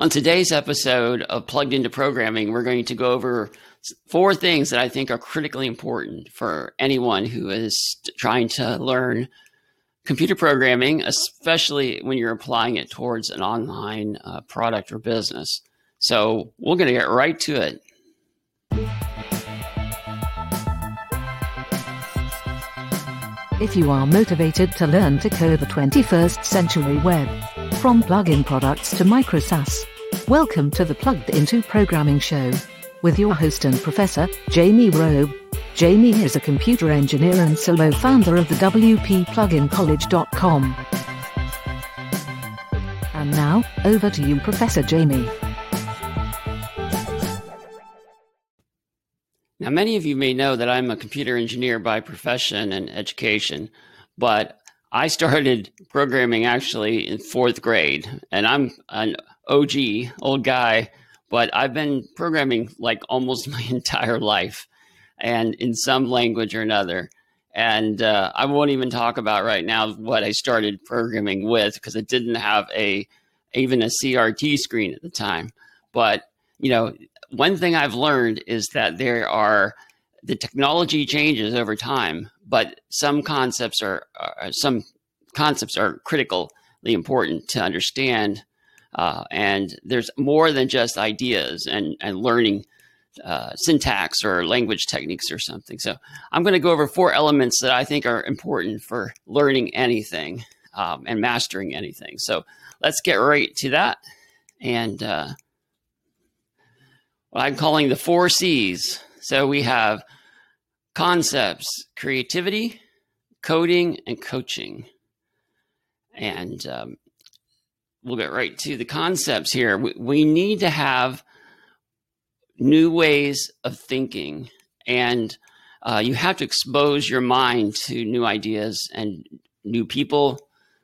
On today's episode of Plugged into Programming, we're going to go over four things that I think are critically important for anyone who is trying to learn computer programming, especially when you're applying it towards an online uh, product or business. So we're going to get right to it. If you are motivated to learn to code the 21st century web, from plugin products to micro SaaS, welcome to the Plugged Into Programming Show with your host and professor, Jamie Robe. Jamie is a computer engineer and solo founder of the WPPluginCollege.com. And now, over to you, Professor Jamie. Now, many of you may know that I'm a computer engineer by profession and education, but I started programming actually in fourth grade, and I'm an OG, old guy, but I've been programming like almost my entire life and in some language or another. And uh, I won't even talk about right now what I started programming with because it didn't have a even a CRT screen at the time. But you know, one thing I've learned is that there are the technology changes over time, but some concepts are, are some concepts are critically important to understand. Uh, and there's more than just ideas and, and learning uh, syntax or language techniques or something. So I'm going to go over four elements that I think are important for learning anything um, and mastering anything. So let's get right to that. And uh, what I'm calling the four C's. So we have concepts, creativity, coding, and coaching. And um, we'll get right to the concepts here. We, we need to have new ways of thinking, and uh, you have to expose your mind to new ideas and new people,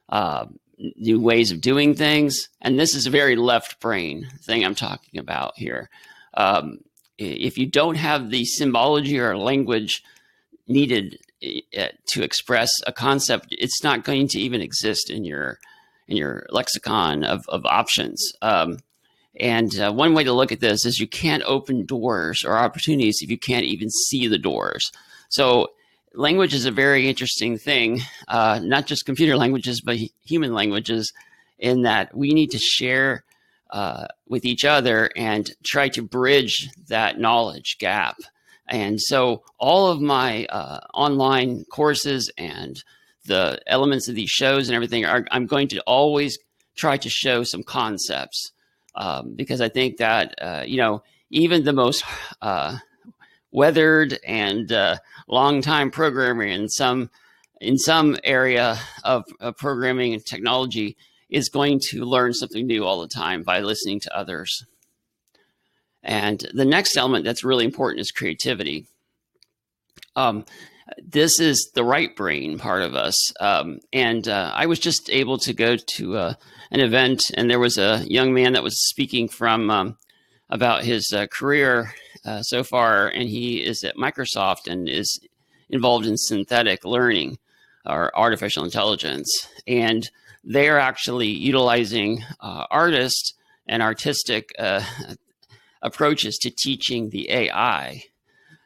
uh, new ways of doing things. And this is a very left brain thing I'm talking about here um, if you don't have the symbology or language needed uh, to express a concept, it's not going to even exist in your in your lexicon of, of options. Um, and uh, one way to look at this is you can't open doors or opportunities if you can't even see the doors. So language is a very interesting thing, uh, not just computer languages, but human languages, in that we need to share uh, with each other and try to bridge that knowledge gap. And so all of my uh, online courses and the elements of these shows and everything are, I'm going to always try to show some concepts um, because I think that, uh, you know, even the most uh, weathered and uh, long time programmer in some in some area of, of programming and technology is going to learn something new all the time by listening to others. And the next element that's really important is creativity. Um, this is the right brain part of us. Um, and uh, I was just able to go to uh, an event, and there was a young man that was speaking from um, about his uh, career uh, so far, and he is at Microsoft and is involved in synthetic learning or artificial intelligence. And they're actually utilizing uh, artists and artistic uh, approaches to teaching the AI.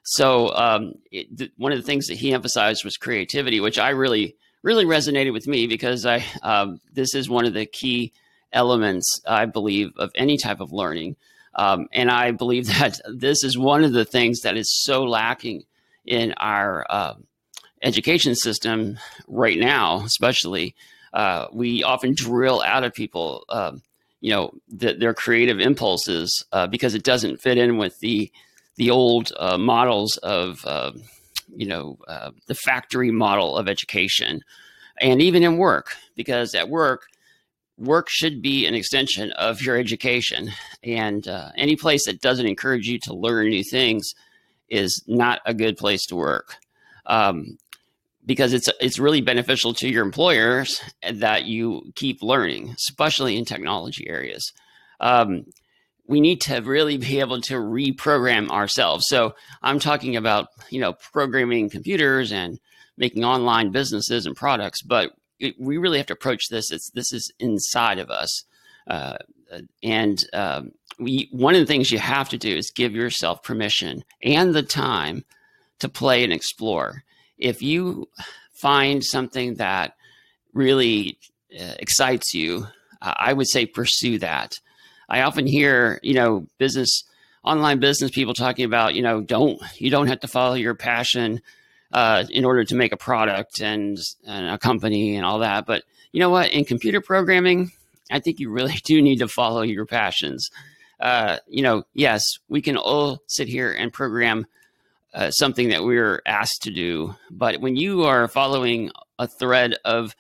So um, it, th- one of the things that he emphasized was creativity, which I really really resonated with me because I um, this is one of the key elements I believe of any type of learning, um, and I believe that this is one of the things that is so lacking in our uh, education system right now, especially uh, we often drill out of people, um, you know, the, their creative impulses uh, because it doesn't fit in with the the old uh, models of, um, you know, uh, the factory model of education, and even in work, because at work, work should be an extension of your education, and uh, any place that doesn't encourage you to learn new things is not a good place to work. Um, because it's it's really beneficial to your employers that you keep learning, especially in technology areas. Um, we need to really be able to reprogram ourselves. So I'm talking about you know programming computers and making online businesses and products, but it, we really have to approach this. It's this is inside of us. Uh, and um, we, one of the things you have to do is give yourself permission and the time to play and explore. If you find something that really uh, excites you, uh, I would say pursue that. I often hear, you know, business, online business people talking about, you know, don't, you don't have to follow your passion uh, in order to make a product and, and a company and all that. But you know what? In computer programming, I think you really do need to follow your passions. Uh, you know, yes, we can all sit here and program uh, something that we're asked to do, but when you are following a thread of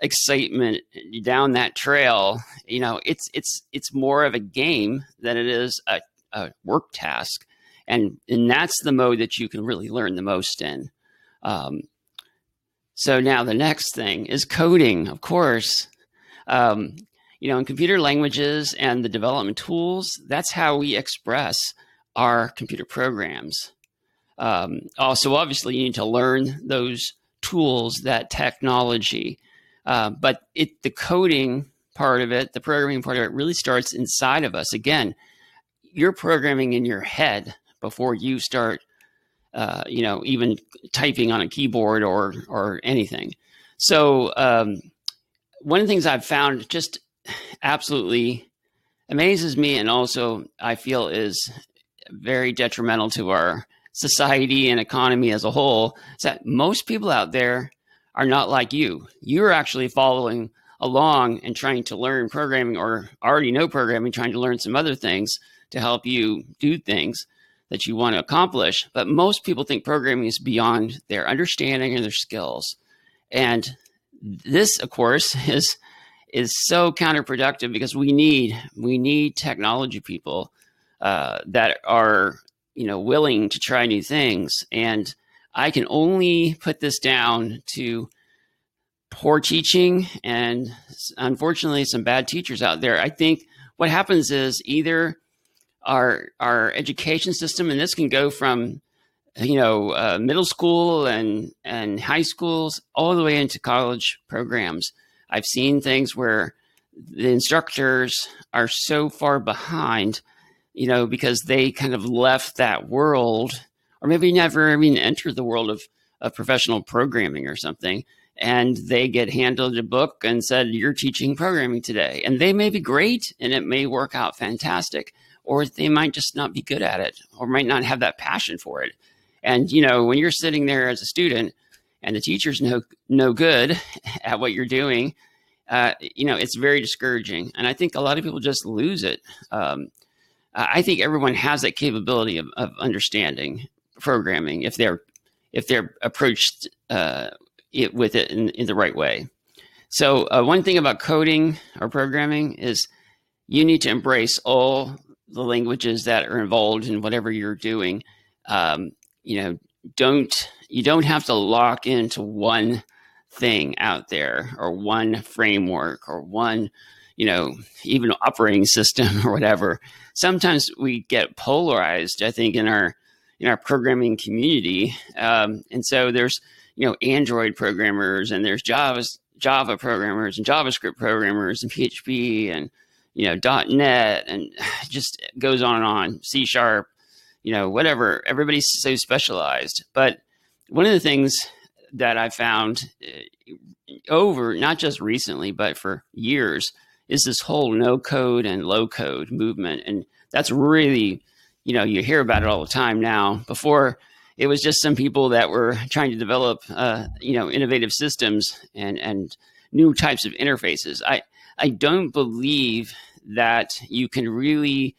excitement down that trail, you know, it's it's it's more of a game than it is a, a work task, and and that's the mode that you can really learn the most in. Um, so now the next thing is coding, of course. Um, you know, in computer languages and the development tools, that's how we express our computer programs. Um, also, obviously, you need to learn those tools, that technology. Uh, but it, the coding part of it, the programming part of it, really starts inside of us. Again, you're programming in your head before you start, uh, you know, even typing on a keyboard or or anything. So um, one of the things I've found just absolutely amazes me and also I feel is very detrimental to our society and economy as a whole is that most people out there are not like you. You're actually following along and trying to learn programming or already know programming, trying to learn some other things to help you do things that you want to accomplish. But most people think programming is beyond their understanding and their skills. And this, of course, is is so counterproductive because we need we need technology people uh, that are you know willing to try new things. And i can only put this down to poor teaching and unfortunately some bad teachers out there. I think what happens is either our our education system and this can go from you know uh, middle school and and high schools all the way into college programs. I've seen things where the instructors are so far behind, you know, because they kind of left that world, or maybe never I mean entered the world of, of professional programming or something. And they get handed a book and said, You're teaching programming today. And they may be great and it may work out fantastic, or they might just not be good at it or might not have that passion for it. And, you know, when you're sitting there as a student, and the teacher's no no good at what you're doing, uh, you know, it's very discouraging. And I think a lot of people just lose it. Um, I think everyone has that capability of, of understanding programming if they're if they're approached uh, it with it in, in, the right way. So uh, one thing about coding or programming is you need to embrace all the languages that are involved in whatever you're doing. Um, you know, don't you don't have to lock into one thing out there or one framework or one you know even operating system or whatever sometimes we get polarized i think in our in our programming community. Um, and so there's you know android programmers and there's java java programmers and javascript programmers and php and you know net and just goes on and on c sharp you know whatever. Everybody's so specialized. But one of the things that I found uh, over not just recently, but for years is this whole no code and low code movement. And that's really, you know, you hear about it all the time now. Before it was just some people that were trying to develop, uh, you know, innovative systems and, and new types of interfaces. I, I don't believe that you can really,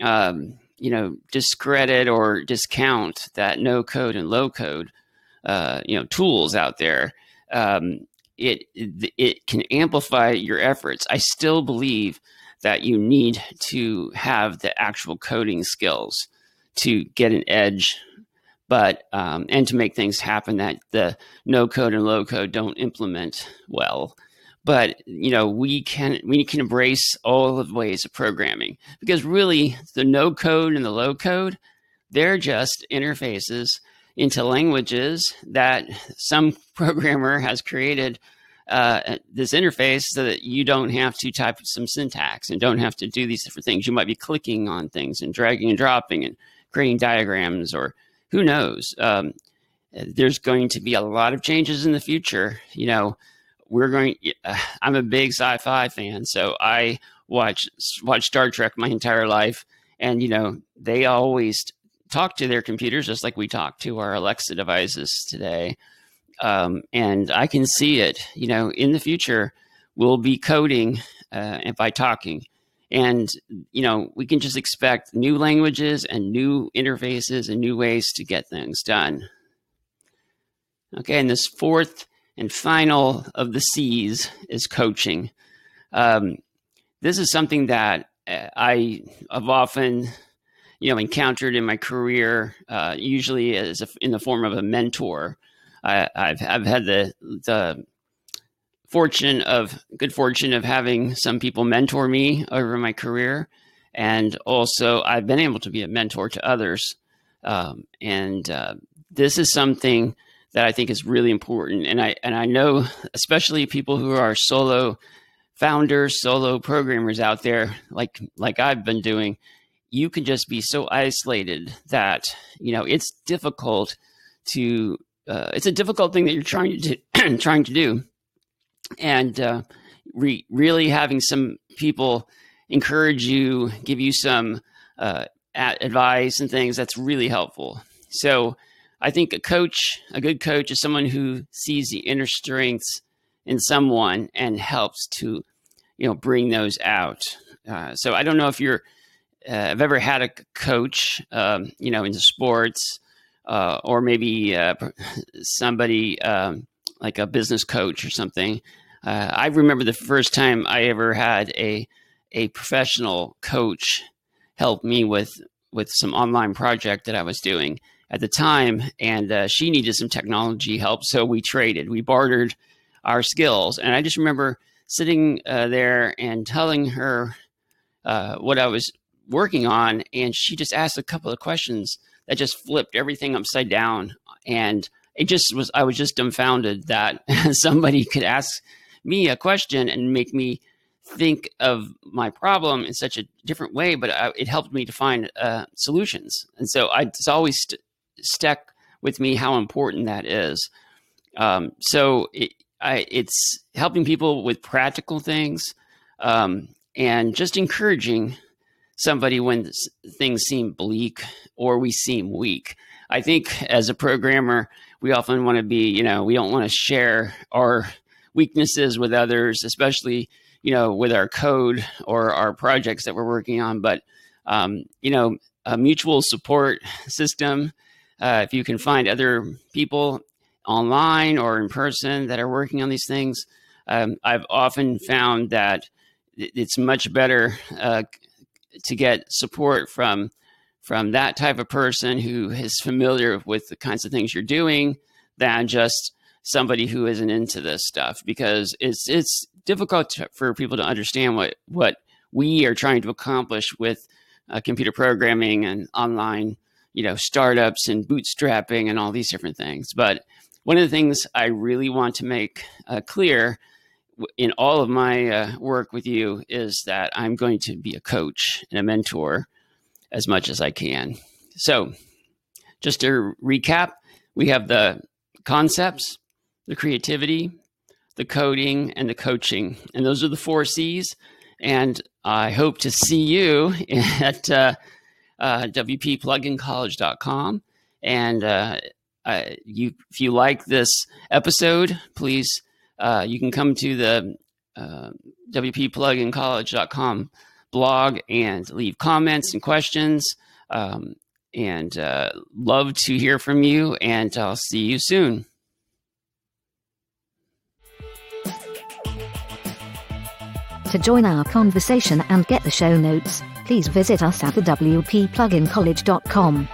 um, you know, discredit or discount that no code and low code, uh, you know, tools out there. Um, it, it can amplify your efforts. I still believe that you need to have the actual coding skills to get an edge, but um, and to make things happen that the no code and low code don't implement well but you know we can we can embrace all of the ways of programming because really the no code and the low code they're just interfaces into languages that some programmer has created uh, this interface so that you don't have to type some syntax and don't have to do these different things. You might be clicking on things and dragging and dropping and creating diagrams or who knows. Um, there's going to be a lot of changes in the future. You know, we're going. Uh, I'm a big sci-fi fan, so I watch watch Star Trek my entire life, and you know they always talk to their computers just like we talk to our Alexa devices today. Um, and I can see it. You know, in the future, we'll be coding uh, and by talking, and you know we can just expect new languages and new interfaces and new ways to get things done. Okay, and this fourth and final of the C's is coaching. Um, this is something that uh, I have often, you know, encountered in my career, uh, usually as a, in the form of a mentor. I, have I've had the the fortune of good fortune of having some people mentor me over my career, and also I've been able to be a mentor to others. Um, and uh, this is something that I think is really important. And I and I know especially people who are solo founders, solo programmers out there, like like I've been doing, you can just be so isolated that you know it's difficult to. Uh, it's a difficult thing that you're trying to do, trying to do, and uh, re- really having some people encourage you, give you some uh, advice and things. That's really helpful. So I think a coach, a good coach, is someone who sees the inner strengths in someone and helps to, you know, bring those out. Uh, so I don't know if you're, uh, have ever had a coach, um, you know, in sports, uh, or maybe uh, somebody um, like a business coach or something. Uh, I remember the first time I ever had a a professional coach help me with with some online project that I was doing at the time, and uh, she needed some technology help, so we traded. We bartered our skills, and I just remember sitting uh, there and telling her uh, what I was working on, and she just asked a couple of questions that just flipped everything upside down, and it just was. I was just dumbfounded that somebody could ask me a question and make me think of my problem in such a different way, but I, it helped me to find uh, solutions. And so I, it's always st- stuck with me how important that is. Um, so it, I, it's helping people with practical things um, and just encouraging somebody when things seem bleak or we seem weak. I think as a programmer, we often want to be, you know, we don't want to share our weaknesses with others, especially, you know, with our code or our projects that we're working on. But, um, you know, a mutual support system uh, if you can find other people online or in person that are working on these things, um, I've often found that it's much better uh, to get support from from that type of person who is familiar with the kinds of things you're doing than just somebody who isn't into this stuff because it's it's difficult to, for people to understand what what we are trying to accomplish with uh, computer programming and online you know, startups and bootstrapping and all these different things. But one of the things I really want to make uh, clear in all of my uh, work with you is that I'm going to be a coach and a mentor as much as I can. So, just to recap, we have the concepts, the creativity, the coding, and the coaching. And those are the four C's. And I hope to see you at uh, uh, wpplugincollege.com. And uh, you, if you like this episode, please, uh, you can come to the uh, wpplugincollege.com blog and leave comments and questions. Um, and uh, love to hear from you, and I'll see you soon. To join our conversation and get the show notes, please visit us at the thewpplugincollege.com.